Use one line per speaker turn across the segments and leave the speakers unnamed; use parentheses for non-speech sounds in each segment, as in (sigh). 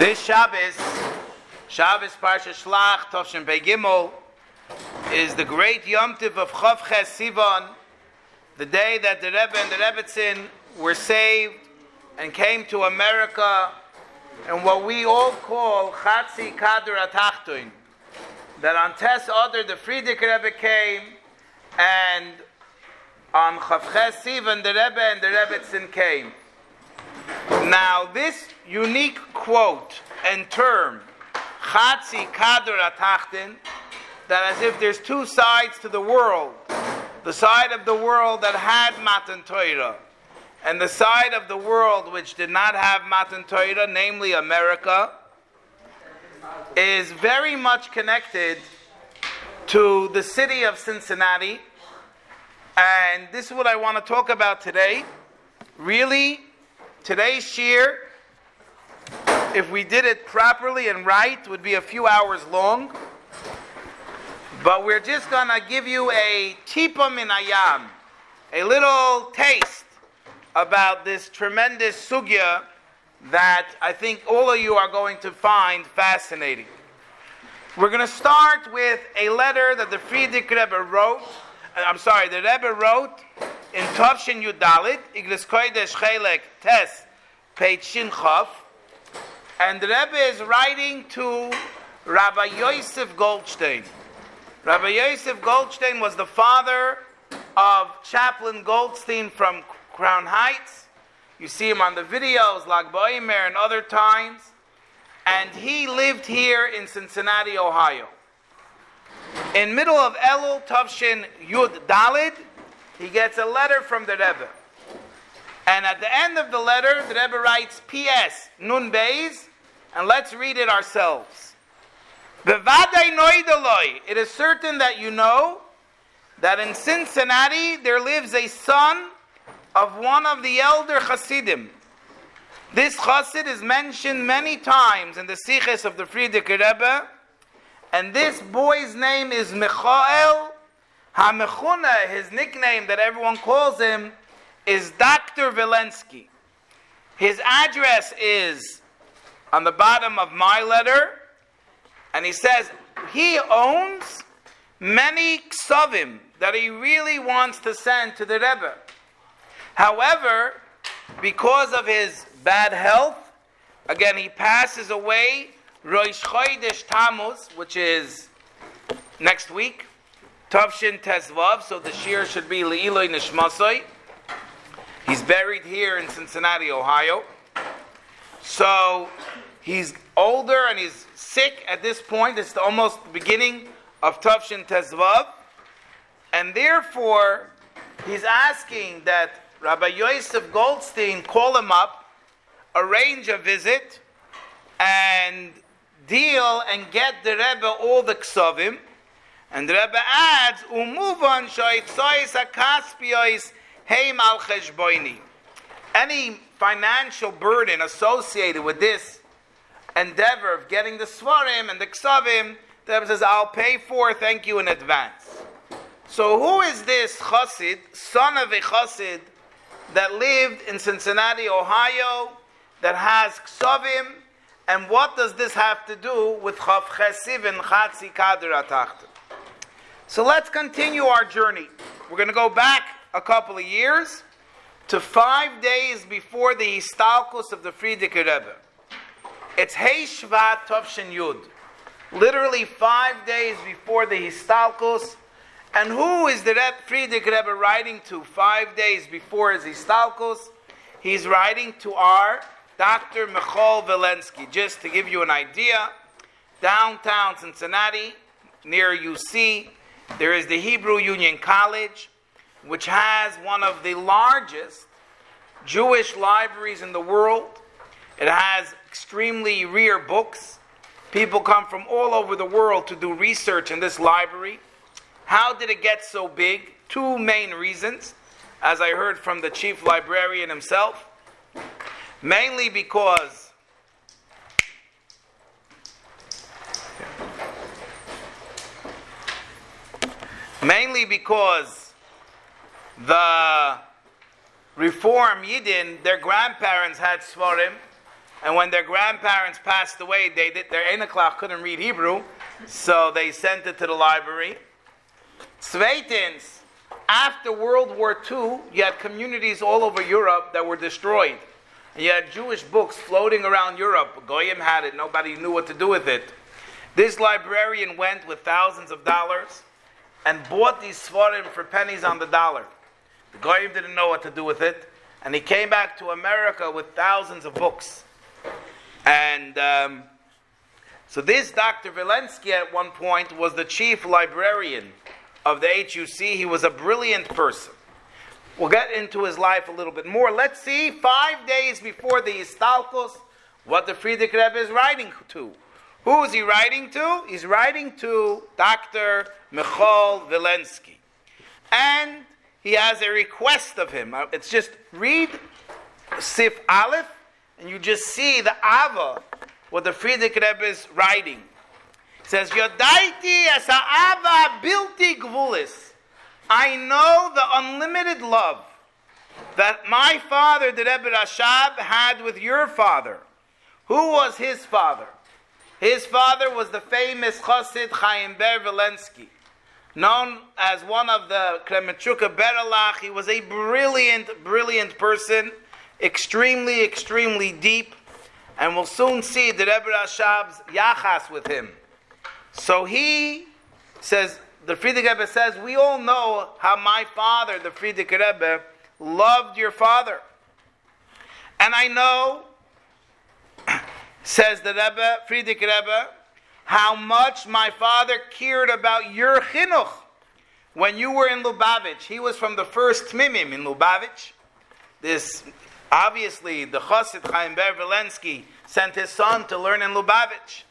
This Shabbos, Shabbos Parsha Shlach, Tovshin Pei Gimel, is the great Yom Tiv of Chof Ches Sivan, the day that the Rebbe and the Rebbetzin were saved and came to America, and what we all call Chatzi Kader Atachtoin. That on Tes Oder, the Frierdiker Rebbe came, and on Chof Ches Sivan, the Rebbe and the Rebbetzin came. Now, this unique quote and term, Chatzi Kader Atachtin, that as if there's two sides to the world the side of the world that had Matan Torah, and the side of the world which did not have Matan Torah, namely America, is very much connected to the city of Cincinnati. And this is what I want to talk about today. Really, today's shir, if we did it properly and right, would be a few hours long. But we're just going to give you a tipa min ayam, a little taste about this tremendous sugya that I think all of you are going to find fascinating. We're going to start with a letter that the Frierdiker Rebbe wrote. uh, I'm sorry, the Rebbe wrote in Tovshin Yudalit, Iglis Kodesh Chelek Tes, page Shin Chav, and the Rebbe is writing to Rabbi Yosef Goldstein. Rabbi Yosef Goldstein was the father of Chaplain Goldstein from Crown Heights. You see him on the videos, Lag Boimer, and other times. And he lived here in Cincinnati, Ohio. In middle of Elul Tavshin Yud Dalid, he gets a letter from the Rebbe. And at the end of the letter, the Rebbe writes P.S. Nun Beis, and let's read it ourselves. It is certain that you know that in Cincinnati there lives a son of one of the elder Hasidim. This Chassid is mentioned many times in the Siches of the Frierdiker Rebbe, and this boy's name is Michael HaMechuna. His nickname that everyone calls him is Dr. Vilensky. His address is on the bottom of my letter, and he says he owns many ksavim that he really wants to send to the Rebbe. However, because of his bad health, again he passes away Rosh Chodesh Tammuz, which is next week, Tavshin Tezvav, so the shir should be Le'iloi Nishmasoi. He's buried here in Cincinnati, Ohio. So he's older and he's sick at this point. It's almost the beginning of Tavshin Tezvav. And therefore, he's asking that Rabbi Yosef Goldstein call him up, arrange a visit, and deal and get the Rebbe all the ksavim. And the Rebbe adds, "Umuvan shoytzois akaspiois heim al cheshboini." Any financial burden associated with this endeavor of getting the svarim and the ksavim, the Rebbe says, "I'll pay for. Thank you in advance." So, who is this chassid, son of a chassid, that lived in Cincinnati, Ohio, that has ksavim? And what does this have to do with Chof Ches Sivan Chatzi Kader Atachta? So let's continue our journey. We're going to go back a couple of years to five days before the Histalkus of the Frierdiker Rebbe. It's Hey Shvat Tovshin Yud. Literally five days before the Histalkus. And who is the Reb Frierdiker Rebbe writing to five days before his Histalkus? He's writing to our Dr. Michal Vilensky. Just to give you an idea, downtown Cincinnati, near UC, there is the Hebrew Union College, which has one of the largest Jewish libraries in the world. It has extremely rare books. People come from all over the world to do research in this library. How did it get so big? Two main reasons, as I heard from the chief librarian himself. Mainly because mainly because the Reform Yidden, their grandparents had Svarim, And when their grandparents passed away, they did, their Enoklach couldn't read Hebrew, so they sent it to the library. Sveitins, after World War II, you had communities all over Europe that were destroyed. And you had Jewish books floating around Europe. Goyim had it, nobody knew what to do with it. This librarian went with thousands of dollars and bought these svarim for pennies on the dollar. The Goyim didn't know what to do with it, and he came back to America with thousands of books. And um, so this Dr. Vilensky at one point was the chief librarian of the HUC. He was a brilliant person. We'll get into his life a little bit more. Let's see, five days before the Istalkos, what the Frierdiker Rebbe is writing to. Who is he writing to? He's writing to Dr. Michal Vilensky. And he has a request of him. Uh, it's just read Sif Aleph, and you just see the Ava, what the Frierdiker Rebbe is writing. It says, Yodaiti as Ava bilti gvulis. I know the unlimited love that my father, the Rebbe Rashab, had with your father. Who was his father? His father was the famous Chassid Chaim Ber Vilensky, known as one of the Kremenchuka Beralach. He was a brilliant, brilliant person, extremely, extremely deep, and we'll soon see the Rebbe Rashab's yachas with him. So he says, the Frierdiker Rebbe says, we all know how my father, the Frierdiker Rebbe, loved your father. And I know, says the Rebbe, Frierdiker Rebbe, how much my father cared about your chinuch when you were in Lubavitch. He was from the first Tmimim in Lubavitch. This, obviously, the Chassid Chaim Ber sent his son to learn in Lubavitch.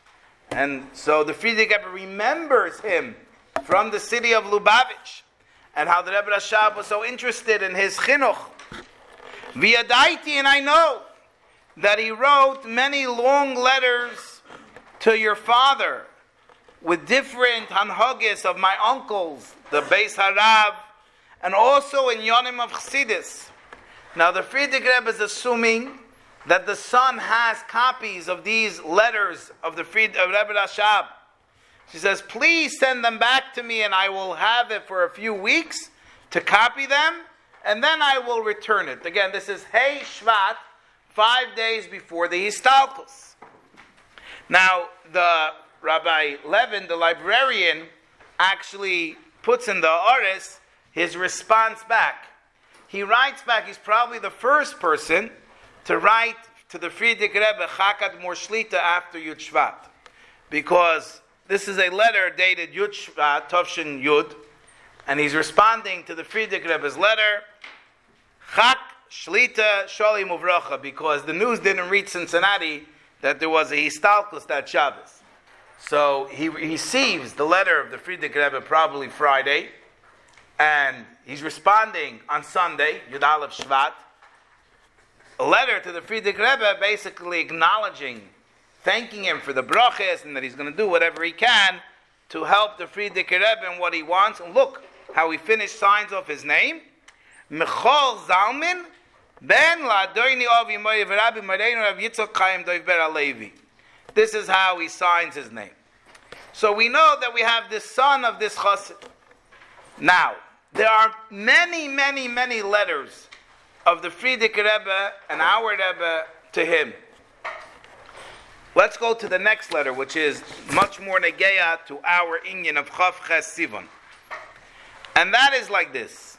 And so the Frierdiker Rebbe remembers him from the city of Lubavitch, and how the Rebbe Rashab was so interested in his chinuch. Via Viadaiti, and I know that he wrote many long letters to your father with different hanhagis of my uncles, the Beis Harav, and also in Yonim of Chassidus. Now the Frierdiker Rebbe is assuming that the son has copies of these letters of the Fried, of Rebbe Rashab. She says, please send them back to me and I will have it for a few weeks to copy them and then I will return it. Again, this is Hey Shvat, five days before the Histalkos. Now, the Rabbi Levin, the librarian, actually puts in the Oris his response back. He writes back, he's probably the first person to write to the Frierdiker Rebbe Chakat Morshlita after Yud Shvat. Because this is a letter dated Yud Shvat, Tovshin Yud, and he's responding to the Frierdiker Rebbe's letter, Chak Shlita Shali Muvracha, because the news didn't reach Cincinnati that there was a Histalkus that Shabbos. So he receives the letter of the Frierdiker Rebbe probably Friday, and he's responding on Sunday, Yud Aleph Shvat, a letter to the Frierdiker Rebbe basically acknowledging thanking him for the brachas and that he's going to do whatever he can to help the Frierdiker Rebbe in what he wants. And look how he finished signs off his name. Michal Zalman ben Ladoini Avi Rabbi Marenu Rav Yitzchak Chaim Doiver Alevi. This is how he signs his name. So we know that we have this son of this chassid. Now, there are many, many, many letters of the Frierdiker Rebbe and our Rebbe to him. Let's go to the next letter, which is much more negeya to our Inyan of Chof Ches Sivan. And that is like this.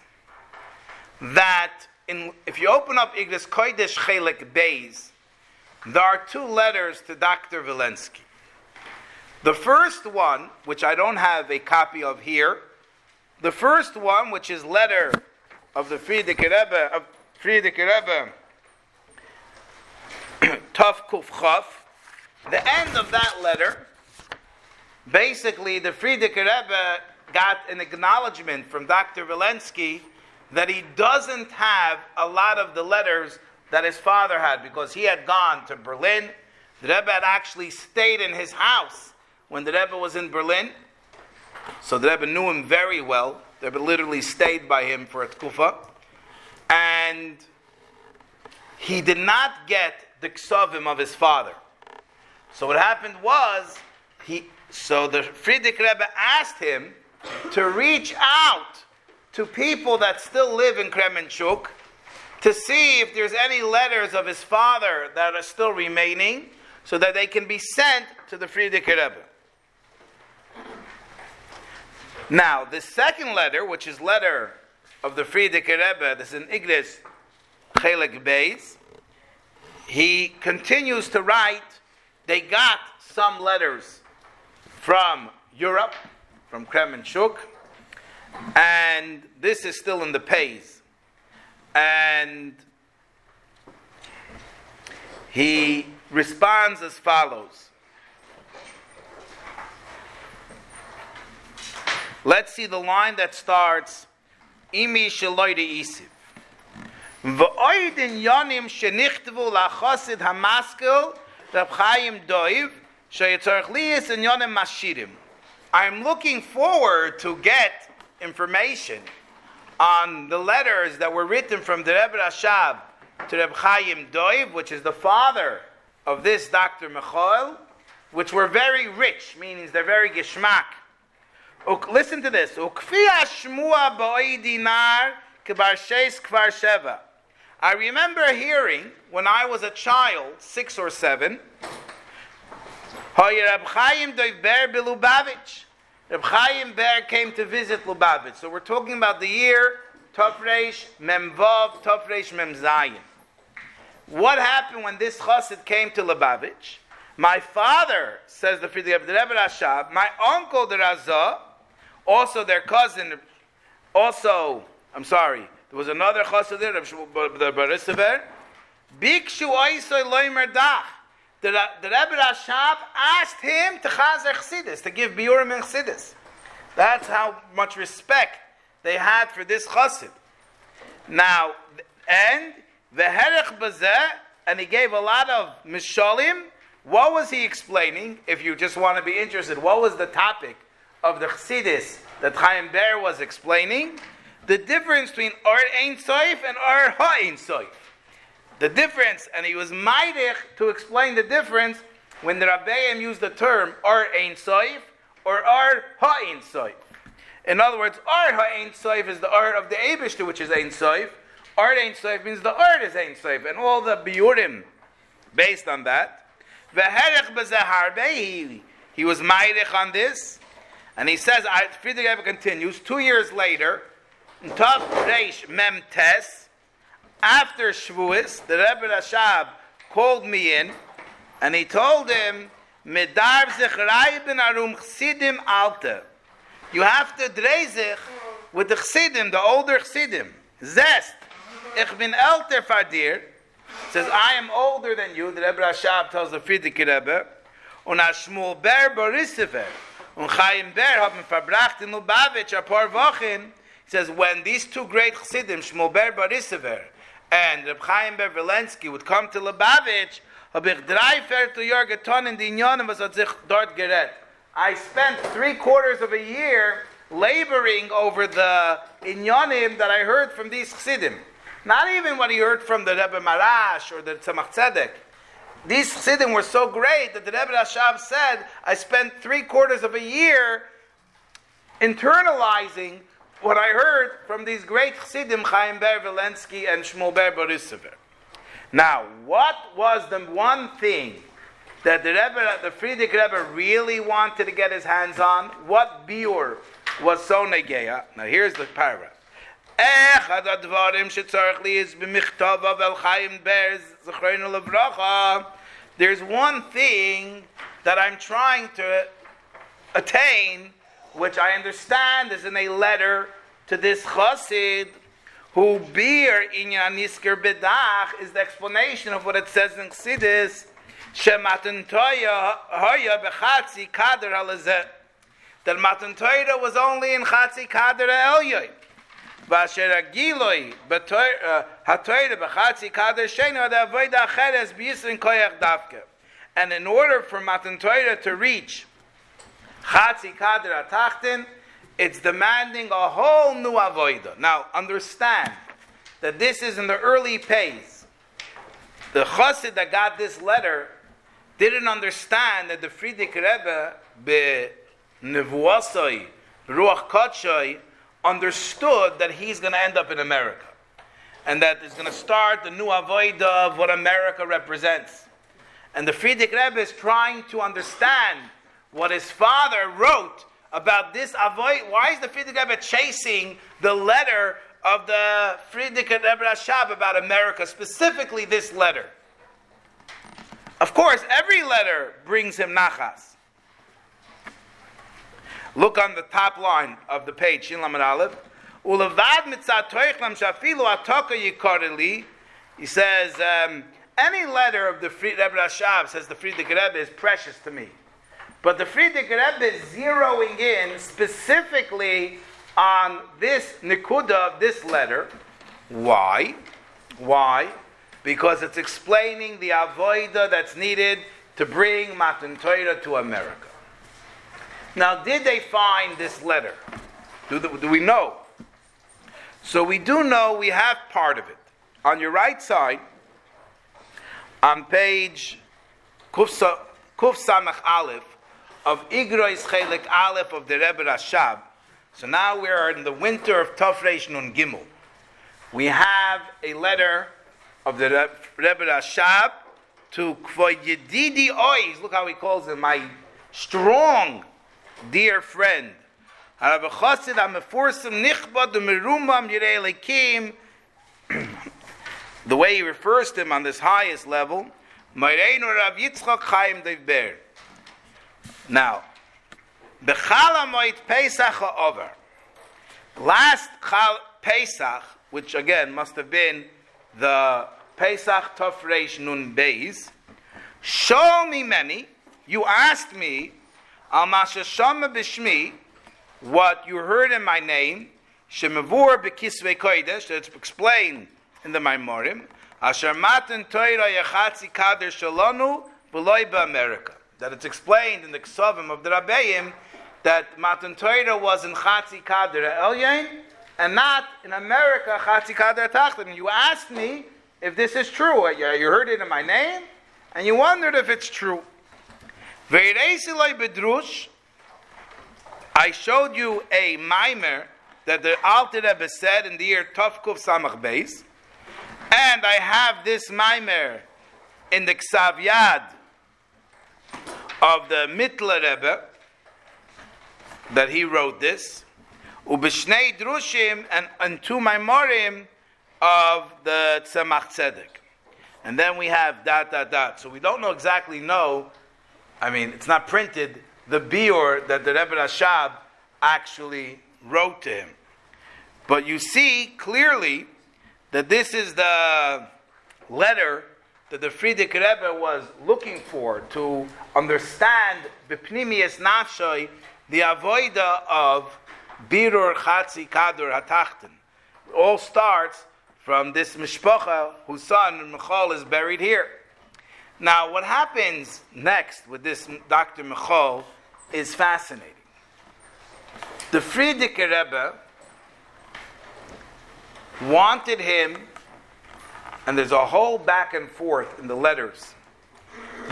That in, if you open up Igris Kodesh Chelik Beis, there are two letters to Dr. Vilensky. The first one, which I don't have a copy of here, the first one, which is letter of the Frierdiker Rebbe, of Frierdiker Rebbe, (clears throat) Tov Kuf Chav, the end of that letter, basically, the Frierdiker Rebbe got an acknowledgement from Dr. Vilensky that he doesn't have a lot of the letters that his father had because he had gone to Berlin. The Rebbe had actually stayed in his house when the Rebbe was in Berlin. So the Rebbe knew him very well. The Rebbe literally stayed by him for a tkufa. And he did not get the ksavim of his father. So what happened was he. So the Frierdiker Rebbe asked him to reach out to people that still live in Kremenchuk to see if there's any letters of his father that are still remaining, so that they can be sent to the Frierdiker Rebbe. Now, the second letter, which is letter of the Frierdiker Rebbe, this is in Igris Chelik Beis, he continues to write, they got some letters from Europe, from Kremenchuk, and this is still in the pays. And he responds as follows. Let's see the line that starts Imi Sheloide Isiv. V'oidin yonim lachosid hamaskil Doiv. I'm looking forward to get information on the letters that were written from the Rebbe Rashab to Reb Chaim Doiv, which is the father of this Dr. Michael, which were very rich, meaning they're very geschmack. Listen to this. I remember hearing when I was a child, six or seven, Reb Chaim Doiv Ber Bilubavitch. Reb Chaim Ber came to visit Lubavitch. So we're talking about the year Tofresh Memvav Tofresh Memzayin. What happened when this chassid came to Lubavitch? My father, says the Fridi of the Rebbe Rashab, my uncle the Razah, also their cousin, also, I'm sorry, there was another chassid there, the Barisaver, Bikshu Oisoy Loimer Dach. The, the Rebbe Rashab asked him to chazer chassidus, to give biurim and chassidus. That's how much respect they had for this chassid. Now, and the herech bazeh, and he gave a lot of mishalim. What was he explaining? If you just want to be interested, what was the topic of the chassidus that Chaim Ber was explaining? The difference between Or Ein Soif and Or Ha Ein Soif the difference, and he was meidig to explain the difference when the Rabbeim used the term Ar Ein Soif or Ar Ha'Ein Soif. In other words, Ar Ha'Ein Soif is the art of the Abishter, which is Ein Soif. Ar Ein Soif means the art is Ein Soif, and all the Biurim based on that. Ve'herech b'zeharbe, he was meidig on this, and he says, Friedrich continues, two years later, Tav Reish Mem Tes, after Shavuos, the Rebbe Rashab called me in, and he told him, "Medar zechrayben arum chsidim alta." You have to dreizich with the chsidim, the older chsidim. Zest, ich bin älter fadir. Says, I am older than you. The Rebbe Rashab tells the Frierdiker Rebbe. Und a Shmuel Ber Borisever. Und Chaim Ber haben verbracht in Lubavitch a paar Wochen. He says, when these two great chassidim, Shmuel Ber Borisever, and Reb Chaim Ber Vilensky would come to Lubavitch, in was. I spent three quarters of a year laboring over the Inyanim that I heard from these Chassidim. Not even what he heard from the Rebbe Marash or the Tzemach Tzedek. These Chassidim were so great that the Rebbe Rashab said, I spent three quarters of a year internalizing what I heard from these great Chassidim, Chaim Ber Vilensky and Shmuel Ber Borisever. Now, what was the one thing that the Rebbe, the Frierdiker Rebbe really wanted to get his hands on? What biur was so negeya? Now, here's the paragraph. There's one thing that I'm trying to attain which I understand is in a letter to this chassid, who beer inyan nisker bedach is the explanation of what it says in Chassidus, shematan toya hoya bechatzi kader alazet. That matan toya was only in chatzi kader elyoy. ואשר הגילוי התוירה בחצי קדש שנו, the avoida acheres b'yisrin koyach dafke. And in order for Matan Torah to reach It's demanding a whole new avoida. Now, understand that this is in the early phase. the chassid that got this letter didn't understand that the Frierdiker Rebbe be nevuasoi ruach kachoi understood that he's going to end up in America and that is going to start the new avodah of what America represents. And the Frierdiker Rebbe is trying to understand what his father wrote about this avoid. Why is the Frierdiker Rebbe chasing the letter of the Frierdiker Rebbe Rashab about America, specifically this letter? Of course, every letter brings him nachas. Look on the top line of the page, Shin Lamed Aleph. Ulavad mitzat shafilu ataka yikareli. He says, um, any letter of the Fried Rebbe Rashab, says the Frierdiker Rebbe, is precious to me. But the Frierdiker Rebbe is zeroing in specifically on this nikuda of this letter. Why? Why? Because it's explaining the avoida that's needed to bring Matan Torah to America. Now, did they find this letter? Do, the, do we know? So we do know we have part of it. On your right side, on page Kuf Samach Aleph of Igrois Chelik Aleph of the Rebbe Rashab. So now we are in the winter of Tafresh Nun Gimel. We have a letter of the Rebbe Rashab to Kvoy Yedidi Ois. Look how he calls him, my strong dear friend. the way he refers to him on this highest level, now, Bechalamoit Pesach over. Last Pesach, which again must have been the Pesach Tofresh Nun Beis, show me many. You asked me Al Mashashama Bishmi, what you heard in my name, Shemavur Bekisve Kodesh, that's explained in the Maimorim, Asher Matan Toira Yachatzi Kader Shalonu, Beloy America. That it's explained in the Ksavim of the Rabbeim that Matan Torah was in Chatzi Kader Elyain and not in America Chatzi Kader Tachtim. You asked me if this is true. Uh, you heard it in my name and you wondered if it's true. I showed you a mimer that the Alter Rebbe said in the year Tovkuf Samach Beis, and I have this mimer in the Ksav Yad of the Mittler Rebbe that he wrote this, Ubishnei Drushim and, and two Maimorim of the Tzemach Tzedek. And then we have dot, dot, dot. So we don't know exactly know I mean, it's not printed, the biur that the Rebbe Rashab actually wrote to him. But you see clearly that this is the letter that the Frierdiker Rebbe was looking for to understand Bipnimius Nafshay, the avoida of Birur Chatzi Kadur Hatachten. It all starts from this mishpacha whose son Michal is buried here. Now, what happens next with this Dr. Michal is fascinating. The Frierdiker Rebbe wanted him, and there's a whole back and forth in the letters,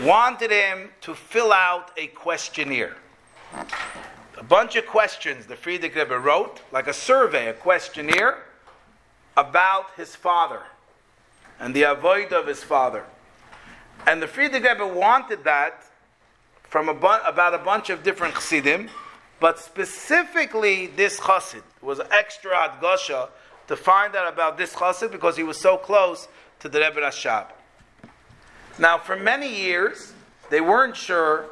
wanted him to fill out a questionnaire. A bunch of questions the Frierdiker Rebbe wrote, like a survey, a questionnaire about his father and the avoid of his father. And the Frierdiker Rebbe wanted that from a bu- about a bunch of different chassidim, but specifically this chassid was extra adgosha to find out about this chassid because he was so close to the Rebbe Rashab. Now, for many years, they weren't sure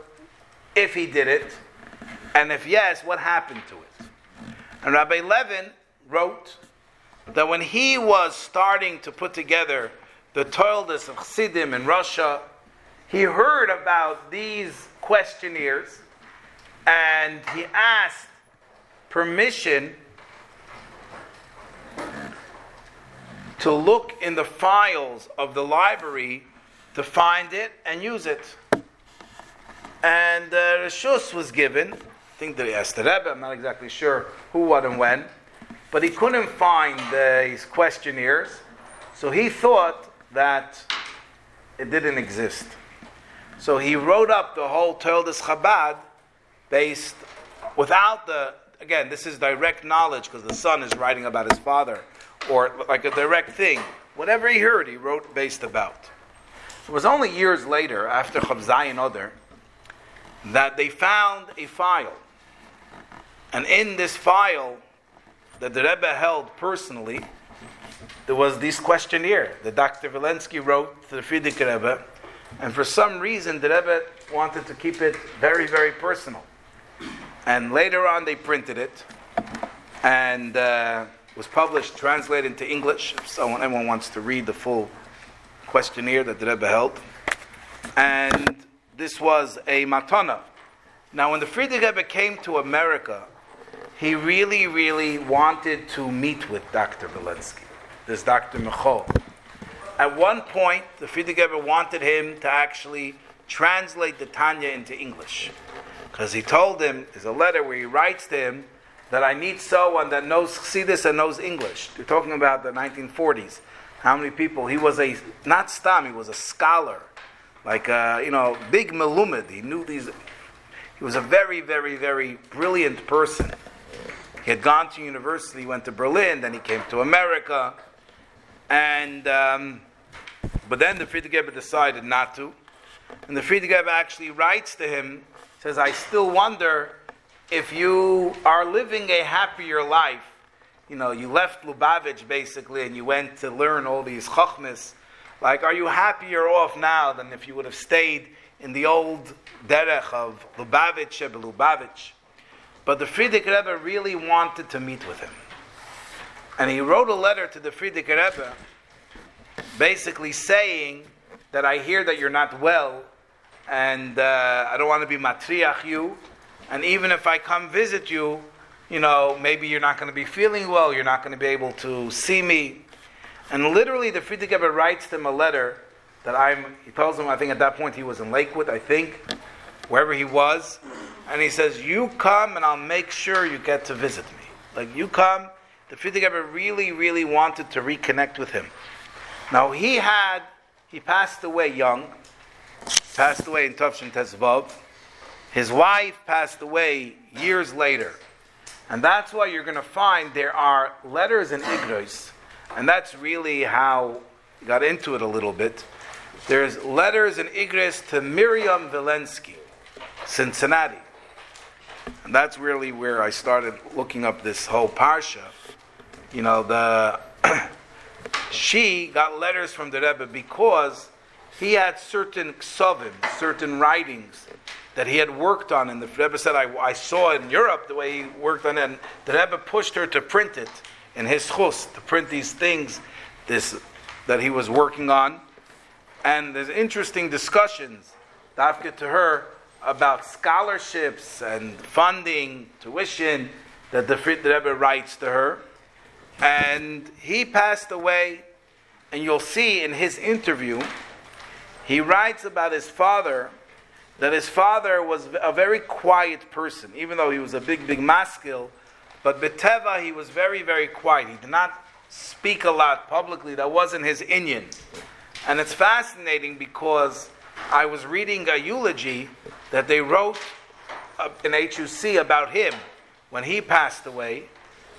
if he did it, and if yes, what happened to it. And Rabbi Levin wrote that when he was starting to put together the Toildas of Chassidim in Russia, he heard about these questionnaires and he asked permission to look in the files of the library to find it and use it. And uh, Rishus was given. I think he asked the Rebbe, I'm not exactly sure who, what, and when. But he couldn't find these questionnaires. So he thought that it didn't exist. So he wrote up the whole Toldos Chabad based without the again. This is direct knowledge because the son is writing about his father, or like a direct thing. Whatever he heard, he wrote based about. It was only years later, after Chavzai and other, that they found a file, and in this file that the Rebbe held personally, there was this questionnaire that Dr. Vilensky wrote to the Frierdiker Rebbe, and for some reason the Rebbe wanted to keep it very, very personal. And later on they printed it, and uh, was published, translated into English. Someone, anyone wants to read the full questionnaire that the Rebbe held. And this was a matana. Now, when the Frierdiker Rebbe came to America, he really, really wanted to meet with Dr. Vilensky, this Dr. Michal. At one point, the Frierdiker Rebbe wanted him to actually translate the Tanya into English. Because he told him, there's a letter where he writes to him that I need someone that knows Chassidus and knows English. You're talking about the 1940s. How many people? He was a, not Stam, he was a scholar. Like, a, you know, big Melumid. He knew these. He was a very, very, very brilliant person. He had gone to university, went to Berlin, then he came to America, and um, but then the Frierdiker decided not to, and the Frierdiker actually writes to him, says, "I still wonder if you are living a happier life. You know, you left Lubavitch basically, and you went to learn all these chachmas. Like, are you happier off now than if you would have stayed in the old derech of Lubavitch, and Lubavitch?" But the Frierdiker Rebbe really wanted to meet with him. And he wrote a letter to the Frierdiker Rebbe basically saying that I hear that you're not well and uh, I don't want to be matriach you. And even if I come visit you, you know, maybe you're not going to be feeling well, you're not going to be able to see me. And literally, the Frierdiker Rebbe writes them a letter that I'm, he tells them, I think at that point he was in Lakewood, I think, wherever he was and he says, "You come, and I'll make sure you get to visit me. Like you come." The Frierdiker really, really wanted to reconnect with him. Now he had, he passed away young, passed away in Tufshin Tezvav. His wife passed away years later, and that's why you're going to find there are letters in Igros, and that's really how I got into it a little bit. There's letters in Igros to Miriam Vilensky, Cincinnati. And that's really where I started looking up this whole parsha. You know, the (clears throat) she got letters from the Rebbe because he had certain ksovim, certain writings that he had worked on. And the Rebbe said, I, I saw in Europe the way he worked on it. And the Rebbe pushed her to print it in his chus, to print these things this, that he was working on. And there's interesting discussions, Dafka to her, about scholarships and funding, tuition that the Frit Rebbe writes to her. And he passed away, and you'll see in his interview, he writes about his father that his father was a very quiet person, even though he was a big, big maskil. But Beteva, he was very, very quiet. He did not speak a lot publicly. That wasn't his inyan. And it's fascinating because I was reading a eulogy that they wrote in HUC about him when he passed away.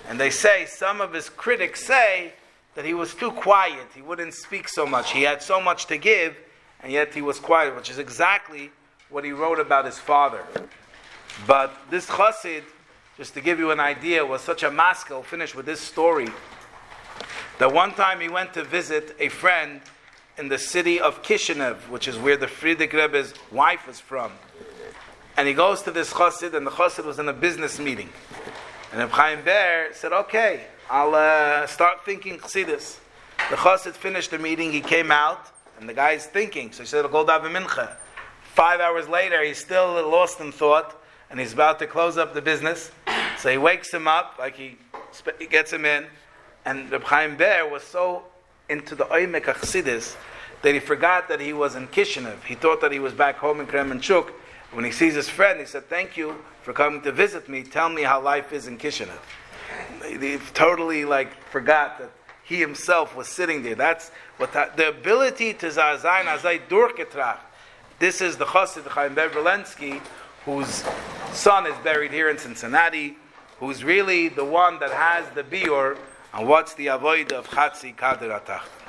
And they say, some of his critics say that he was too quiet. He wouldn't speak so much. He had so much to give, and yet he was quiet, which is exactly what he wrote about his father. But this chassid, just to give you an idea, was such a maskil. Finish with this story. That one time he went to visit a friend in the city of Kishinev, which is where the Frierdiker Rebbe's wife is from. And he goes to this chassid, and the chassid was in a business meeting. And Reb Chaim Ber said, okay, I'll uh, start thinking chassidus. The chassid finished the meeting, he came out, and the guy's thinking. So he said, I'll go daven mincha. Five hours later, he's still lost in thought, and he's about to close up the business. So he wakes him up, like he, he gets him in, and Reb Chaim Ber was so into the Oymek Achsidis that he forgot that he was in Kishinev. He thought that he was back home in Kremenchuk. When he sees his friend, he said, Thank you for coming to visit me. Tell me how life is in Kishinev. He totally like forgot that he himself was sitting there. That's what the, the ability to zazayin azay durketrach. This is the chassid Chaim Ber Vilensky, whose son is buried here in Cincinnati, who's really the one that has the biur on what's the avoid of chatzi atach.